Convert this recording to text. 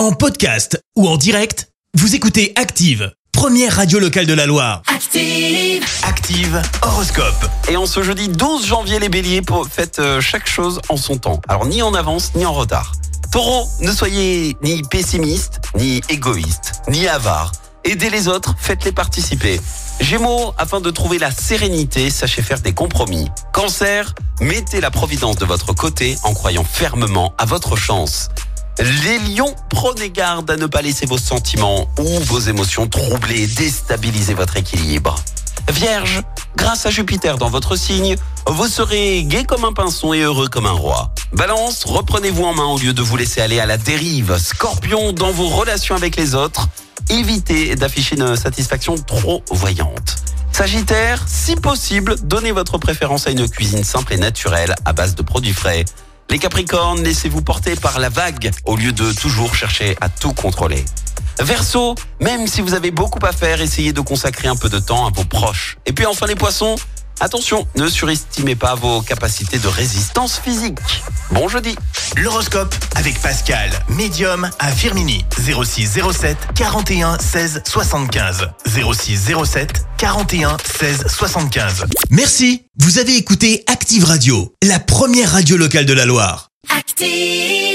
En podcast ou en direct, vous écoutez Active, première radio locale de la Loire. Active. Active Horoscope. Et en ce jeudi 12 janvier, les béliers, pour- faites euh, chaque chose en son temps. Alors ni en avance, ni en retard. Taureau, ne soyez ni pessimiste, ni égoïste, ni avare. Aidez les autres, faites-les participer. Gémeaux, afin de trouver la sérénité, sachez faire des compromis. Cancer, mettez la providence de votre côté en croyant fermement à votre chance. Les lions, prenez garde à ne pas laisser vos sentiments ou vos émotions troubler et déstabiliser votre équilibre. Vierge, grâce à Jupiter dans votre signe, vous serez gai comme un pinson et heureux comme un roi. Balance, reprenez-vous en main au lieu de vous laisser aller à la dérive. Scorpion, dans vos relations avec les autres, évitez d'afficher une satisfaction trop voyante. Sagittaire, si possible, donnez votre préférence à une cuisine simple et naturelle à base de produits frais. Les Capricornes, laissez-vous porter par la vague au lieu de toujours chercher à tout contrôler. Verseau, même si vous avez beaucoup à faire, essayez de consacrer un peu de temps à vos proches. Et puis enfin les poissons, attention, ne surestimez pas vos capacités de résistance physique. Bon jeudi L'horoscope avec Pascal, médium à Firmini. 06 07 41 16 75. 06 07 41 16 75. Merci, vous avez écouté Active Radio, la première radio locale de la Loire. Active.